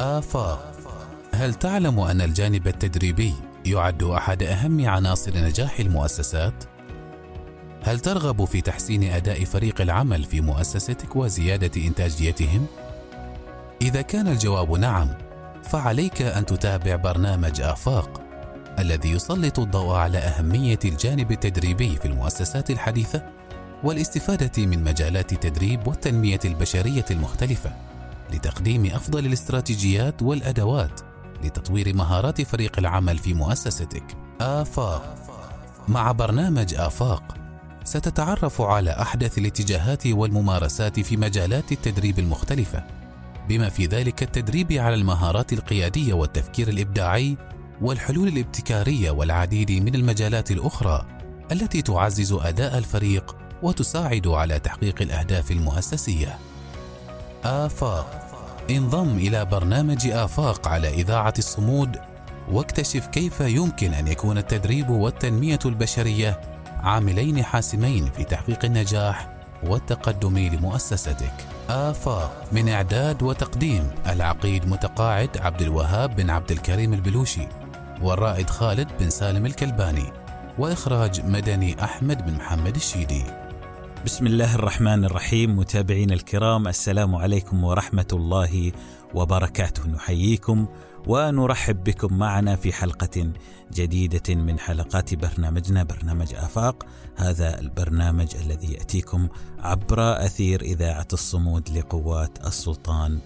آفاق هل تعلم أن الجانب التدريبي يعد أحد أهم عناصر نجاح المؤسسات؟ هل ترغب في تحسين أداء فريق العمل في مؤسستك وزيادة إنتاجيتهم؟ إذا كان الجواب نعم، فعليك أن تتابع برنامج آفاق الذي يسلط الضوء على أهمية الجانب التدريبي في المؤسسات الحديثة والاستفادة من مجالات التدريب والتنمية البشرية المختلفة لتقديم أفضل الاستراتيجيات والأدوات لتطوير مهارات فريق العمل في مؤسستك. آفاق مع برنامج آفاق ستتعرف على أحدث الاتجاهات والممارسات في مجالات التدريب المختلفة بما في ذلك التدريب على المهارات القيادية والتفكير الإبداعي والحلول الابتكارية والعديد من المجالات الأخرى التي تعزز أداء الفريق وتساعد على تحقيق الأهداف المؤسسية. آفاق انضم إلى برنامج آفاق على إذاعة الصمود واكتشف كيف يمكن أن يكون التدريب والتنمية البشرية عاملين حاسمين في تحقيق النجاح والتقدم لمؤسستك. آفاق من إعداد وتقديم العقيد متقاعد عبد الوهاب بن عبد الكريم البلوشي والرائد خالد بن سالم الكلباني وإخراج مدني أحمد بن محمد الشيدي. بسم الله الرحمن الرحيم متابعينا الكرام السلام عليكم ورحمة الله وبركاته. نحييكم ونرحب بكم معنا في حلقة جديدة من حلقات برنامجنا برنامج آفاق. هذا البرنامج الذي يأتيكم عبر أثير إذاعة الصمود لقوات السلطان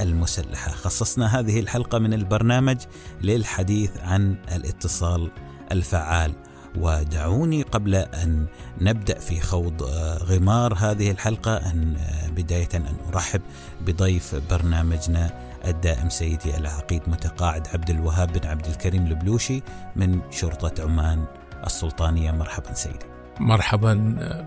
المسلحة. خصصنا هذه الحلقة من البرنامج للحديث عن الاتصال الفعال. ودعوني قبل أن نبدأ في خوض غمار هذه الحلقة أن بداية أن أرحب بضيف برنامجنا الدائم سيدي العقيد متقاعد عبد الوهاب بن عبد الكريم البلوشي من شرطة عمان السلطانية. مرحبا سيدي. مرحبا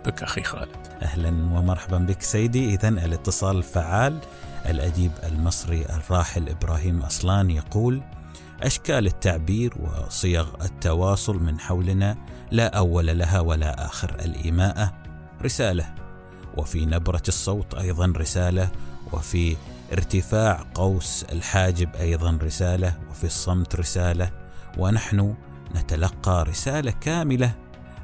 بك أخي خالد. أهلا ومرحبا بك سيدي. إذا الاتصال فعال الأديب المصري الراحل إبراهيم أصلان يقول أشكال التعبير وصيغ التواصل من حولنا لا أول لها ولا آخر الإيماءة رسالة. وفي نبرة الصوت أيضا رسالة وفي ارتفاع قوس الحاجب أيضا رسالة وفي الصمت رسالة. ونحن نتلقى رسالة كاملة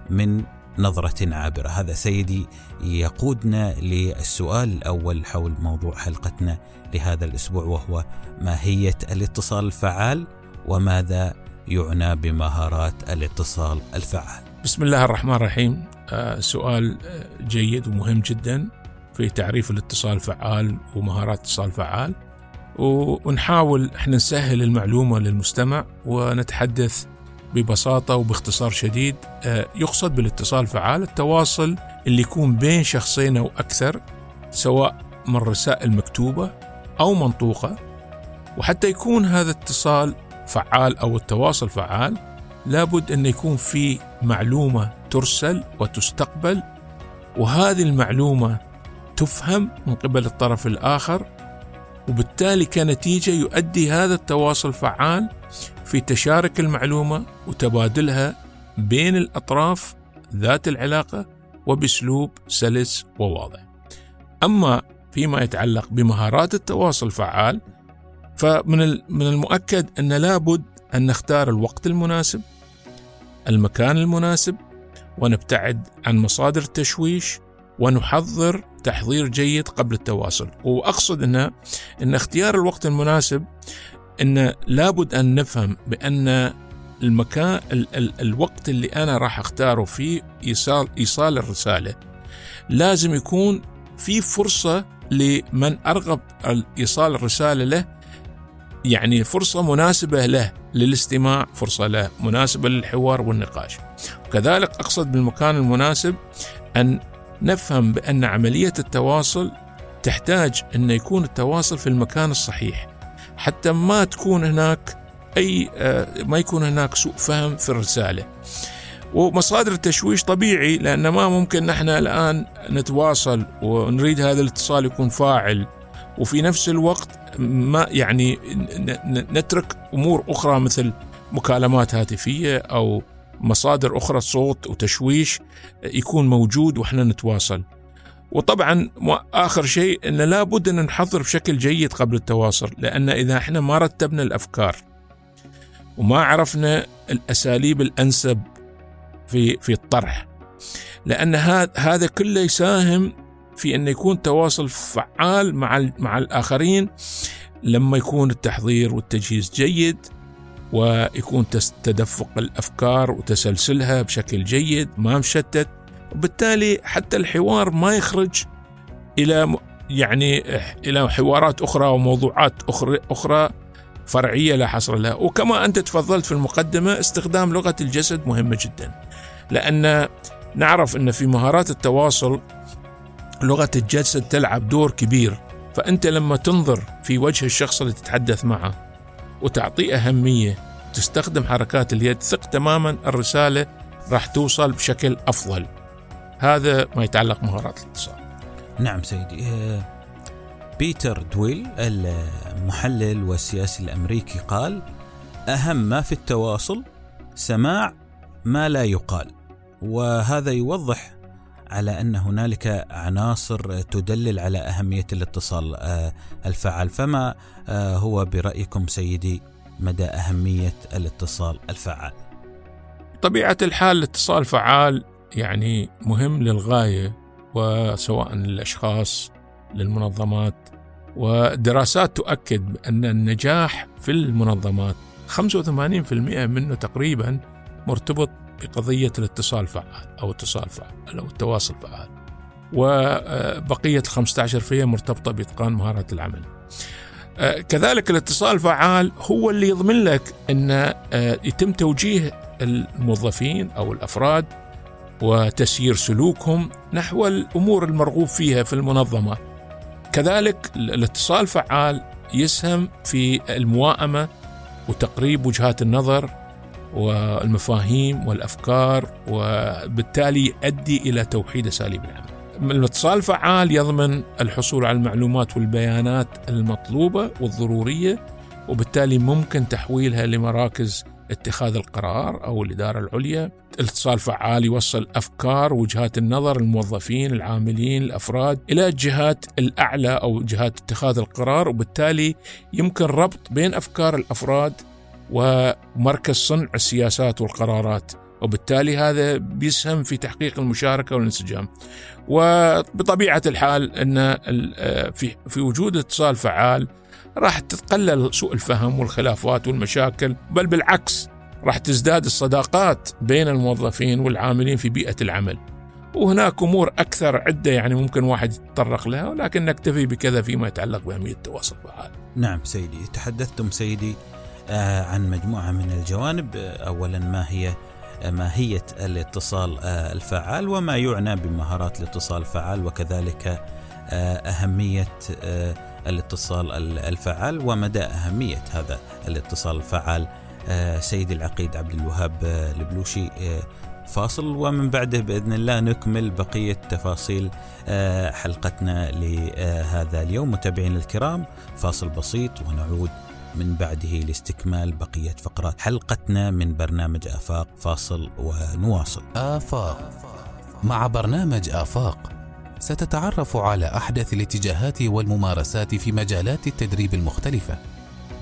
من نظرة عابرة. هذا سيدي يقودنا للسؤال الأول حول موضوع حلقتنا لهذا الأسبوع وهو ماهية الاتصال الفعال؟ وماذا يعنى بمهارات الاتصال الفعال؟ بسم الله الرحمن الرحيم. آه سؤال جيد ومهم جدا في تعريف الاتصال الفعال ومهارات الاتصال الفعال ونحاول إحنا نسهل المعلومة للمستمع ونتحدث ببساطة وباختصار شديد. آه، يقصد بالاتصال الفعال التواصل اللي يكون بين شخصين أو أكثر سواء من رسائل مكتوبة أو منطوقة وحتى يكون هذا الاتصال فعال أو التواصل فعال لابد أن يكون في معلومة ترسل وتستقبل وهذه المعلومة تفهم من قبل الطرف الآخر وبالتالي كنتيجة يؤدي هذا التواصل فعال في تشارك المعلومة وتبادلها بين الأطراف ذات العلاقة وبأسلوب سلس وواضح. أما فيما يتعلق بمهارات التواصل الفعال فمن من المؤكد أن لابد أن نختار الوقت المناسب، المكان المناسب، ونبتعد عن مصادر التشويش ونحضر تحضير جيد قبل التواصل. وأقصد أن أن اختيار الوقت المناسب أن لابد أن نفهم بأن المكان ال ال الوقت اللي أنا راح أختاره في إيصال إيصال الرسالة لازم يكون في فرصة لمن أرغب إيصال الرسالة له يعني فرصة مناسبة له للاستماع فرصة له مناسبة للحوار والنقاش. كذلك أقصد بالمكان المناسب أن نفهم بأن عملية التواصل تحتاج أن يكون التواصل في المكان الصحيح. حتى ما تكون هناك أي آه، ما يكون هناك سوء فهم في الرسالة. ومصادر التشويش طبيعي لأن ما ممكن نحن الآن نتواصل ونريد هذا الاتصال يكون فاعل. وفي نفس الوقت ما يعني نترك أمور أخرى مثل مكالمات هاتفية أو مصادر أخرى صوت وتشويش يكون موجود وإحنا نتواصل. وطبعا آخر شيء إن لابد إن نحضر بشكل جيد قبل التواصل لأن إذا إحنا ما رتبنا الأفكار وما عرفنا الأساليب الأنسب في في الطرح لأن هذا كله يساهم في أن يكون تواصل فعال مع مع الآخرين لما يكون التحضير والتجهيز جيد ويكون تدفق الأفكار وتسلسلها بشكل جيد ما مشتت وبالتالي حتى الحوار ما يخرج إلى يعني إلى حوارات أخرى وموضوعات أخرى أخرى فرعية لا حصر لها، وكما أنت تفضلت في المقدمة استخدام لغة الجسد مهمة جدا. لأن نعرف أن في مهارات التواصل لغة الجسد تلعب دور كبير، فأنت لما تنظر في وجه الشخص اللي تتحدث معه وتعطيه أهمية تستخدم حركات اليد ثق تماما الرسالة راح توصل بشكل أفضل. هذا ما يتعلق مهارات الاتصال نعم سيدي آه، بيتر دويل المحلل والسياسي الأمريكي قال أهم ما في التواصل سماع ما لا يقال وهذا يوضح على أن هنالك عناصر تدلل على أهمية الاتصال آه، الفعال. فما آه، هو برأيكم سيدي مدى أهمية الاتصال الفعال؟ طبيعة الحال الاتصال فعال يعني مهم للغاية وسواء للأشخاص للمنظمات. ودراسات تؤكد أن النجاح في المنظمات 85% منه تقريبا مرتبط بقضية الاتصال الفعال أو اتصال فعال أو التواصل فعال وبقية 15% مرتبطة بإتقان مهارات العمل. كذلك الاتصال الفعال هو اللي يضمن لك إن يتم توجيه الموظفين أو الأفراد وتسيير سلوكهم نحو الأمور المرغوب فيها في المنظمة. كذلك الاتصال فعال يسهم في المواءمه وتقريب وجهات النظر والمفاهيم والأفكار وبالتالي يؤدي إلى توحيد أساليب العمل. الإتصال الفعال يضمن الحصول على المعلومات والبيانات المطلوبة والضرورية وبالتالي ممكن تحويلها لمراكز اتخاذ القرار أو الإدارة العليا، الإتصال فعال يوصل أفكار وجهات النظر الموظفين العاملين الأفراد إلى الجهات الأعلى أو جهات اتخاذ القرار وبالتالي يمكن ربط بين أفكار الأفراد ومركز صنع السياسات والقرارات. وبالتالي هذا بيسهم في تحقيق المشاركة والانسجام. وبطبيعة الحال إن في في وجود اتصال فعال راح تتقلل سوء الفهم والخلافات والمشاكل بل بالعكس راح تزداد الصداقات بين الموظفين والعاملين في بيئة العمل. وهناك أمور أكثر عدة يعني ممكن واحد يتطرق لها ولكن نكتفي بكذا فيما يتعلق بأهمية التواصل الفعال نعم سيدي تحدثتم سيدي عن مجموعة من الجوانب. أولا ما هي ماهية الاتصال آه، الفعال وما يعنى بمهارات الاتصال الفعال وكذلك آه، أهمية الاتصال الفعال ومدى أهمية هذا الاتصال الفعال. آه، سيدي العقيد عبد الوهاب آه، البلوشي آه، فاصل ومن بعده بإذن الله نكمل بقية تفاصيل حلقتنا لهذا اليوم. متابعينا الكرام فاصل بسيط ونعود من بعده لاستكمال بقية فقرات حلقتنا من برنامج آفاق فاصل ونواصل. آفاق. مع برنامج آفاق ستتعرف على أحدث الاتجاهات والممارسات في مجالات التدريب المختلفة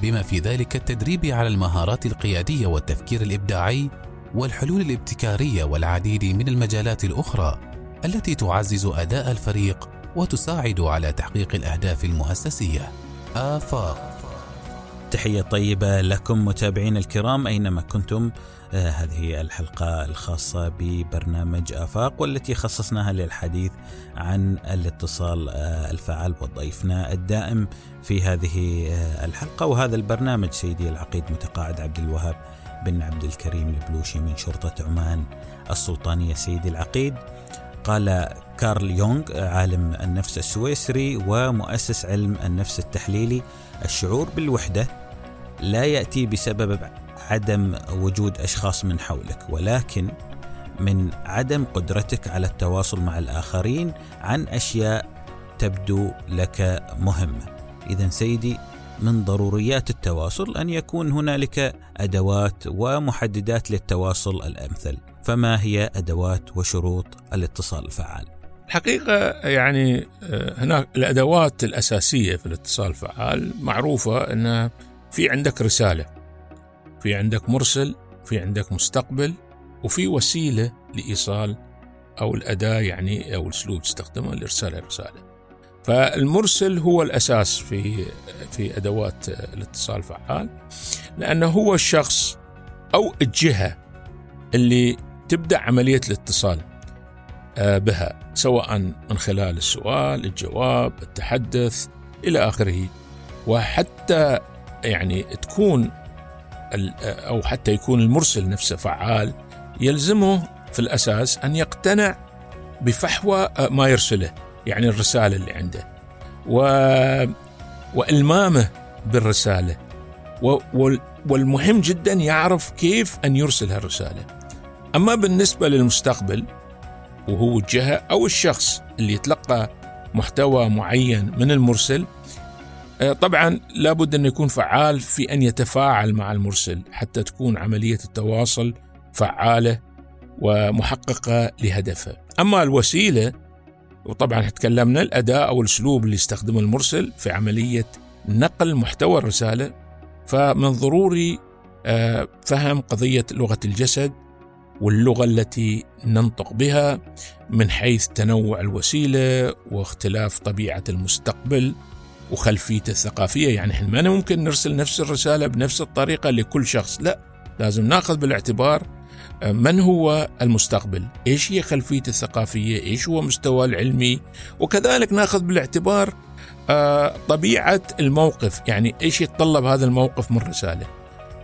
بما في ذلك التدريب على المهارات القيادية والتفكير الإبداعي والحلول الابتكارية والعديد من المجالات الأخرى التي تعزز أداء الفريق وتساعد على تحقيق الأهداف المؤسسية. آفاق. تحيه طيبه لكم متابعينا الكرام أينما كنتم. آه، هذه الحلقة الخاصة ببرنامج آفاق والتي خصصناها للحديث عن الاتصال آه، الفعال وضيفنا الدائم في هذه آه، الحلقة. وهذا البرنامج سيدي العقيد متقاعد عبد الوهاب بن عبد الكريم البلوشي من شرطة عمان السلطانية. سيدي العقيد قال كارل يونغ عالم النفس السويسري ومؤسس علم النفس التحليلي الشعور بالوحدة. لا يأتي بسبب عدم وجود أشخاص من حولك ولكن من عدم قدرتك على التواصل مع الآخرين عن أشياء تبدو لك مهمة. اذا سيدي من ضروريات التواصل أن يكون هنالك أدوات ومحددات للتواصل الأمثل. فما هي أدوات وشروط الاتصال الفعال؟ الحقيقة يعني آه، هناك الأدوات الأساسية في الاتصال الفعال معروفة أن في عندك رسالة في عندك مرسل في عندك مستقبل وفي وسيلة لإيصال أو الأداة يعني أو الأسلوب تستخدمه لإرسال الرسالة. فالمرسل هو الأساس في في أدوات الاتصال الفعال لأنه هو الشخص أو الجهة اللي تبدأ عملية الاتصال آه، بها سواء من خلال السؤال الجواب التحدث إلى آخره. وحتى يعني تكون أو حتى يكون المرسل نفسه فعال يلزمه في الأساس أن يقتنع بفحوى ما يرسله يعني الرسالة اللي عنده و... وإلمامه بالرسالة و... والمهم جدا يعرف كيف أن يرسل هالرسالة. أما بالنسبة للمستقبل وهو الجهة أو الشخص اللي يتلقى محتوى معين من المرسل آه، طبعا لابد أن يكون فعال في أن يتفاعل مع المرسل حتى تكون عملية التواصل فعالة ومحققة لهدفها. أما الوسيلة وطبعا تكلمنا الأداة أو الأسلوب اللي يستخدمه المرسل في عملية نقل محتوى الرسالة فمن ضروري آه، فهم قضية لغة الجسد واللغة التي ننطق بها من حيث تنوع الوسيلة واختلاف طبيعة المستقبل. وخلفيته الثقافية. يعني إحنا ما ممكن نرسل نفس الرسالة بنفس الطريقة لكل شخص. لا لازم نأخذ بالاعتبار آه، من هو المستقبل؟ إيش هي خلفيته الثقافية؟ إيش هو مستواه العلمي؟ وكذلك نأخذ بالاعتبار آه، طبيعة الموقف. يعني إيش يتطلب هذا الموقف من رسالة؟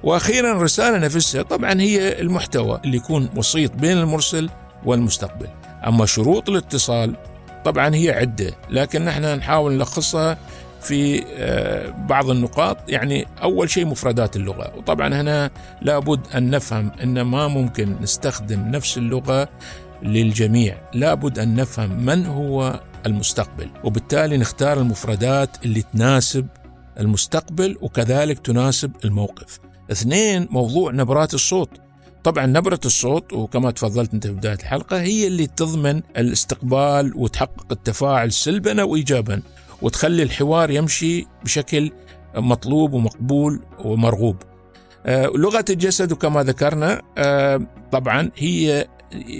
وأخيرا الرسالة نفسها طبعا هي المحتوى اللي يكون وسيط بين المرسل والمستقبل. أما شروط الاتصال طبعا هي عدة لكن نحن نحاول نلخصها في آه، بعض النقاط. يعني أول شيء مفردات اللغة. وطبعا هنا لابد أن نفهم أن ما ممكن نستخدم نفس اللغة للجميع. لابد أن نفهم من هو المستقبل. وبالتالي نختار المفردات اللي تناسب المستقبل وكذلك تناسب الموقف. اثنين موضوع نبرات الصوت. طبعا نبرة الصوت وكما تفضلت أنت في بداية الحلقة هي اللي تضمن الاستقبال وتحقق التفاعل سلبا أو ايجابا. وتخلي الحوار يمشي بشكل مطلوب ومقبول ومرغوب. آه، لغة الجسد وكما ذكرنا آه، طبعا هي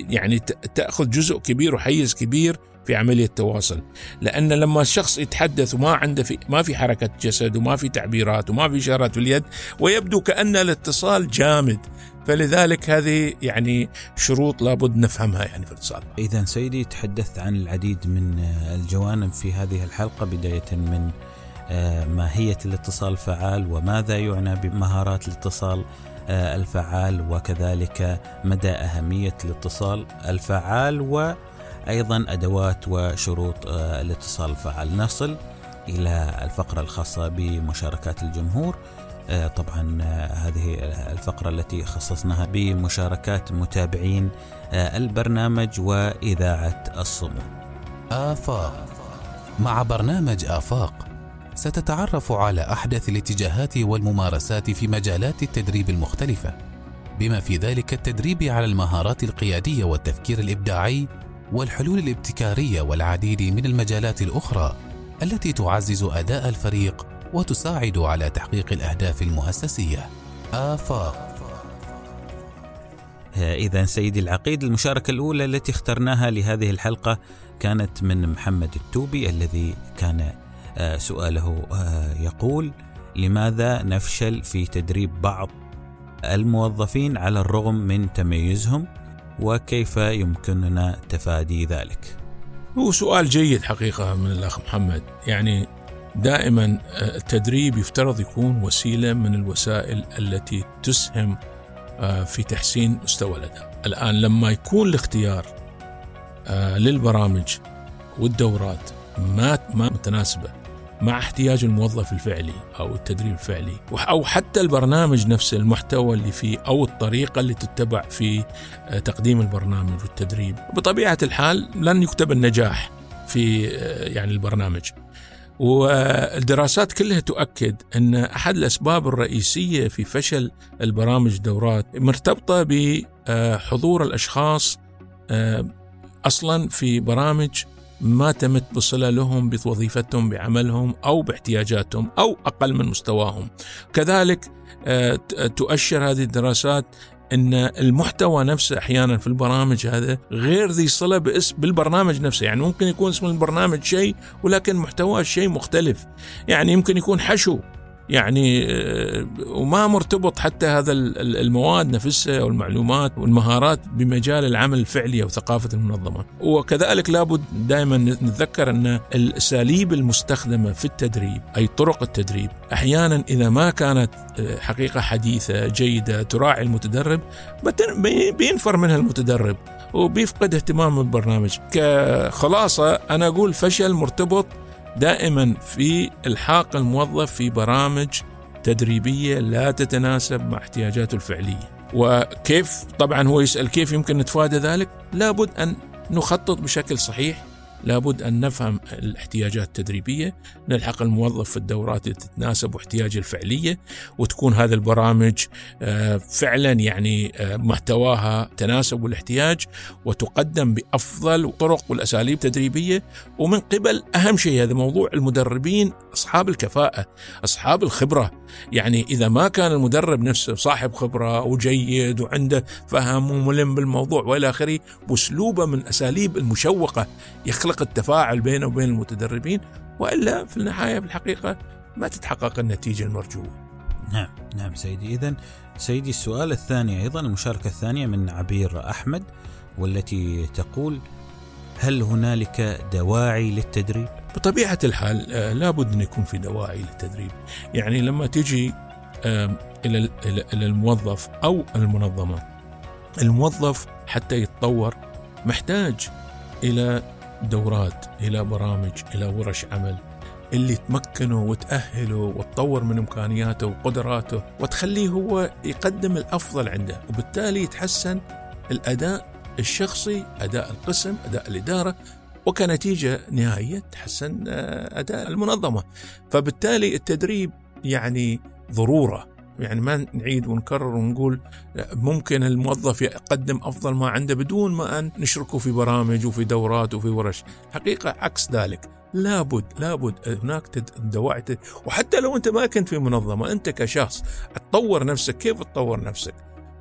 يعني تأخذ جزء كبير وحيز كبير في عملية التواصل لأن لما الشخص يتحدث وما عنده في ما في حركة جسد وما في تعبيرات وما في إشارات اليد ويبدو كأن الاتصال جامد. فلذلك هذه يعني شروط لابد نفهمها يعني في الاتصال. إذا سيدي تحدثت عن العديد من الجوانب في هذه الحلقة بداية من آه، ماهية الاتصال الفعال وماذا يعنى بمهارات الاتصال آه، الفعال وكذلك مدى أهمية الاتصال الفعال وأيضا أدوات وشروط آه، الاتصال الفعال نصل إلى الفقرة الخاصة بمشاركات الجمهور. آه، طبعا آه، هذه الفقرة التي خصصناها بمشاركات متابعين البرنامج وإذاعة الصمود. آفاق. مع برنامج آفاق ستتعرف على أحدث الاتجاهات والممارسات في مجالات التدريب المختلفة بما في ذلك التدريب على المهارات القيادية والتفكير الإبداعي والحلول الابتكارية والعديد من المجالات الأخرى التي تعزز أداء الفريق وتساعد على تحقيق الأهداف المؤسسية. آفاق. إذا سيدي العقيد المشاركة الأولى التي اخترناها لهذه الحلقة كانت من محمد التوبي الذي كان آه، سؤاله آه، يقول لماذا نفشل في تدريب بعض الموظفين على الرغم من تميزهم؟ وكيف يمكننا تفادي ذلك هو سؤال جيد حقيقة من الأخ محمد يعني دائما التدريب يفترض يكون وسيلة من الوسائل التي تسهم آه، في تحسين مستوى الأداء. الآن لما يكون الاختيار آه، للبرامج والدورات ما متناسبة مع احتياج الموظف الفعلي أو التدريب الفعلي أو حتى البرنامج نفسه المحتوى اللي فيه أو الطريقة اللي تتبع في تقديم البرنامج والتدريب. بطبيعة الحال لن يكتب النجاح في يعني البرنامج. والدراسات كلها تؤكد أن أحد الأسباب الرئيسية في فشل البرامج الدورات مرتبطة بحضور الأشخاص آه، أصلا في برامج ما تمت بصلة لهم بوظيفتهم بعملهم أو باحتياجاتهم أو أقل من مستواهم. كذلك آه، تؤشر هذه الدراسات إن المحتوى نفسه أحيانا في البرامج هذا غير ذي صلة باسم بالبرنامج نفسه. يعني ممكن يكون اسم البرنامج شيء ولكن محتواه شيء مختلف. يعني يمكن يكون حشو. يعني آه، وما مرتبط حتى هذا المواد نفسها والمعلومات والمهارات بمجال العمل الفعلي أو ثقافة المنظمة. وكذلك لابد دائما نتذكر أن الأساليب المستخدمة في التدريب أي طرق التدريب أحيانا إذا ما كانت آه، حقيقة حديثة جيدة تراعي المتدرب بينفر منها المتدرب وبيفقد اهتمام بالبرنامج كخلاصة أنا أقول فشل مرتبط دائما في الحاق الموظف في برامج تدريبية لا تتناسب مع احتياجاته الفعلية. وكيف طبعا هو يسأل كيف يمكن نتفادى ذلك؟ لابد أن نخطط بشكل صحيح لابد أن نفهم الاحتياجات التدريبية نلحق الموظف في الدورات اللي تتناسب واحتياجه الفعلية وتكون هذه البرامج آه، فعلا يعني آه، محتواها تناسب الاحتياج وتقدم بأفضل الطرق والأساليب التدريبية ومن قبل أهم شيء هذا موضوع المدربين أصحاب الكفاءة أصحاب الخبرة. يعني إذا ما كان المدرب نفسه صاحب خبرة وجيد وعنده فهم وملم بالموضوع وإلى آخره وأسلوبه من أساليب المشوقة يخلق التفاعل بينه وبين المتدربين وإلا في النهاية في الحقيقة ما تتحقق النتيجة المرجوة. نعم نعم سيدي. إذا سيدي السؤال الثاني أيضا المشاركة الثانية من عبير أحمد والتي تقول هل هنالك دواعي للتدريب؟ بطبيعة الحال آه، لابد أن يكون في دواعي للتدريب. يعني لما تجي إلى إلى الموظف أو المنظمة الموظف حتى يتطور محتاج إلى دورات إلى برامج إلى ورش عمل اللي تمكنه وتأهله وتطور من إمكانياته وقدراته وتخليه هو يقدم الأفضل عنده. وبالتالي يتحسن الأداء الشخصي أداء القسم أداء الإدارة وكنتيجة نهائية تحسن آه، أداء المنظمة. فبالتالي التدريب يعني ضرورة. يعني ما نعيد ونكرر ونقول ممكن الموظف يقدم أفضل ما عنده بدون ما أن نشركه في برامج وفي دورات وفي ورش، حقيقة عكس ذلك، لابد لابد هناك دواعي وحتى لو أنت ما كنت في منظمة أنت كشخص تطور نفسك. كيف تطور نفسك؟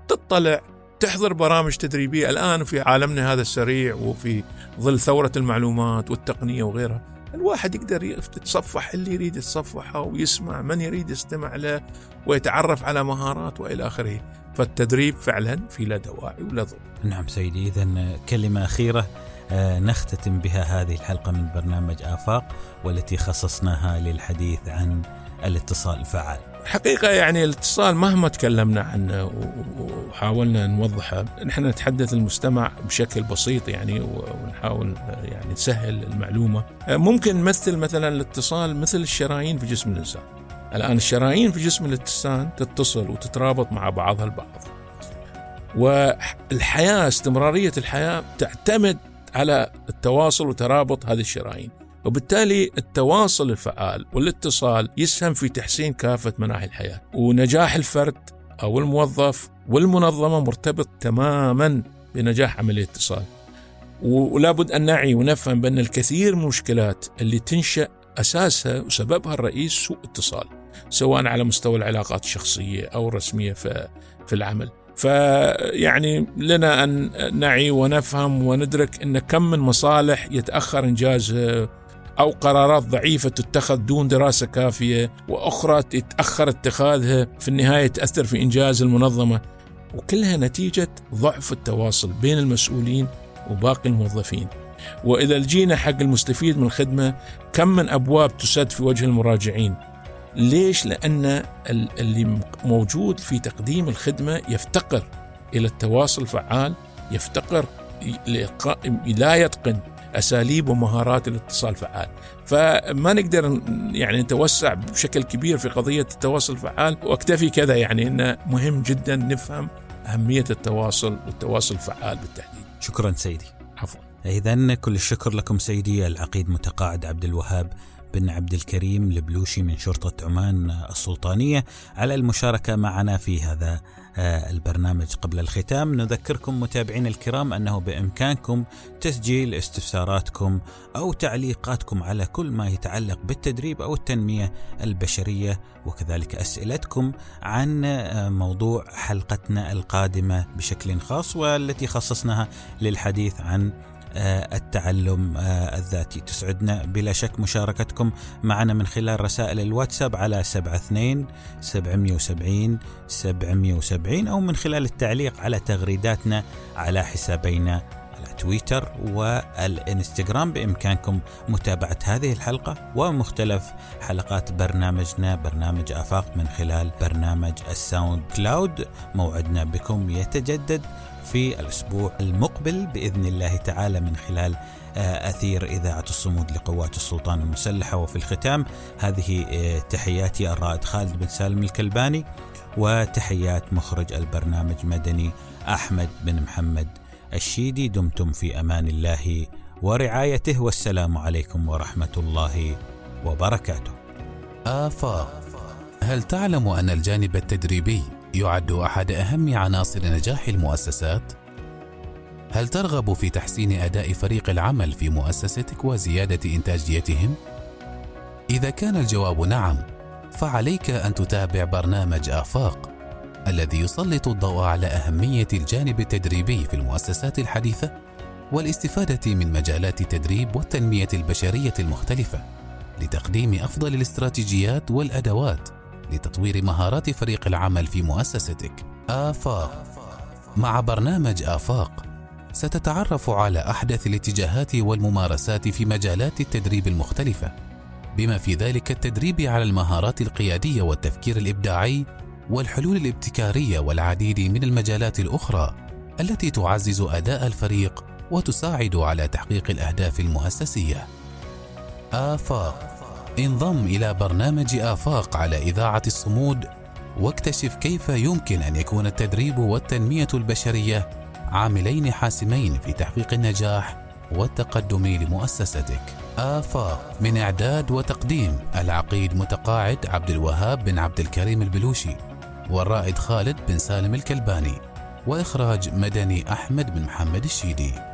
تطلع تحضر برامج تدريبية. الآن في عالمنا هذا السريع وفي ظل ثورة المعلومات والتقنية وغيرها الواحد يقدر يتصفح اللي يريد يتصفحه ويسمع من يريد يستمع له ويتعرف على مهارات وإلى آخره. فالتدريب فعلا في لا دواعي ولا ضر نعم سيدي اذا كلمة أخيرة آه، نختتم بها هذه الحلقة من برنامج آفاق والتي خصصناها للحديث عن الاتصال الفعال. حقيقة يعني الاتصال مهما تكلمنا عنه وحاولنا نوضحه نحن نتحدث المستمع بشكل بسيط يعني ونحاول يعني نسهل المعلومة. ممكن نمثل مثلا الاتصال مثل الشرايين في جسم الإنسان. الآن الشرايين في جسم الإنسان تتصل وتترابط مع بعضها البعض. والحياة استمرارية الحياة تعتمد على التواصل وترابط هذه الشرايين. وبالتالي التواصل الفعال والاتصال يسهم في تحسين كافة مناحي الحياة. ونجاح الفرد أو الموظف والمنظمة مرتبط تماما بنجاح عملية الاتصال. ولابد أن نعي ونفهم بأن الكثير من المشكلات اللي تنشأ أساسها وسببها الرئيس سوء اتصال سواء على مستوى العلاقات الشخصية أو الرسمية في, في العمل. فيعني لنا أن نعي ونفهم وندرك أن كم من مصالح يتأخر إنجازها أو قرارات ضعيفة تتخذ دون دراسة كافية وأخرى يتأخر اتخاذها في النهاية تأثر في إنجاز المنظمة. وكلها نتيجة ضعف التواصل بين المسؤولين وباقي الموظفين. وإذا جينا حق المستفيد من الخدمة كم من أبواب تسد في وجه المراجعين؟ ليش؟ لأن اللي موجود في تقديم الخدمة يفتقر إلى التواصل الفعال يفتقر لا يتقن. أساليب ومهارات الاتصال الفعال فما نقدر يعني نتوسع بشكل كبير في قضية التواصل الفعال وأكتفي كذا يعني انه مهم جدا نفهم أهمية التواصل والتواصل الفعال بالتحديد. شكرا سيدي. عفوا. اذا كل الشكر لكم سيدي العقيد متقاعد عبد الوهاب. بن عبد الكريم البلوشي من شرطة عمان السلطانية على المشاركة معنا في هذا آه، البرنامج قبل الختام. نذكركم متابعين الكرام أنه بإمكانكم تسجيل استفساراتكم أو تعليقاتكم على كل ما يتعلق بالتدريب أو التنمية البشرية وكذلك أسئلتكم عن آه، موضوع حلقتنا القادمة بشكل خاص والتي خصصناها للحديث عن التعلم آه، الذاتي. تسعدنا بلا شك مشاركتكم معنا من خلال رسائل الواتساب على 72 770 770 أو من خلال التعليق على تغريداتنا على حسابينا على تويتر والإنستغرام. بإمكانكم متابعة هذه الحلقة ومختلف حلقات برنامجنا برنامج آفاق من خلال برنامج الساوند كلاود موعدنا بكم يتجدد. في الأسبوع المقبل بإذن الله تعالى من خلال آه، أثير إذاعة الصمود لقوات السلطان المسلحة. وفي الختام هذه آه، تحياتي الرائد خالد بن سالم الكلباني وتحيات مخرج البرنامج مدني أحمد بن محمد الشيدي. دمتم في أمان الله ورعايته والسلام عليكم ورحمة الله وبركاته. آفاق هل تعلم أن الجانب التدريبي يعد أحد أهم عناصر نجاح المؤسسات؟ هل ترغب في تحسين أداء فريق العمل في مؤسستك وزيادة إنتاجيتهم؟ إذا كان الجواب نعم فعليك أن تتابع برنامج آفاق الذي يسلط الضوء على أهمية الجانب التدريبي في المؤسسات الحديثة والاستفادة من مجالات التدريب والتنمية البشرية المختلفة لتقديم أفضل الاستراتيجيات والأدوات لتطوير مهارات فريق العمل في مؤسستك. آفاق. مع برنامج آفاق ستتعرف على أحدث الاتجاهات والممارسات في مجالات التدريب المختلفة بما في ذلك التدريب على المهارات القيادية والتفكير الإبداعي والحلول الابتكارية والعديد من المجالات الأخرى التي تعزز أداء الفريق وتساعد على تحقيق الأهداف المؤسسية. آفاق. انضم إلى برنامج آفاق على إذاعة الصمود واكتشف كيف يمكن أن يكون التدريب والتنمية البشرية عاملين حاسمين في تحقيق النجاح والتقدم لمؤسستك. آفاق من إعداد وتقديم العقيد متقاعد عبد الوهاب بن عبد الكريم البلوشي والرائد خالد بن سالم الكلباني وإخراج مدني أحمد بن محمد الشيدي.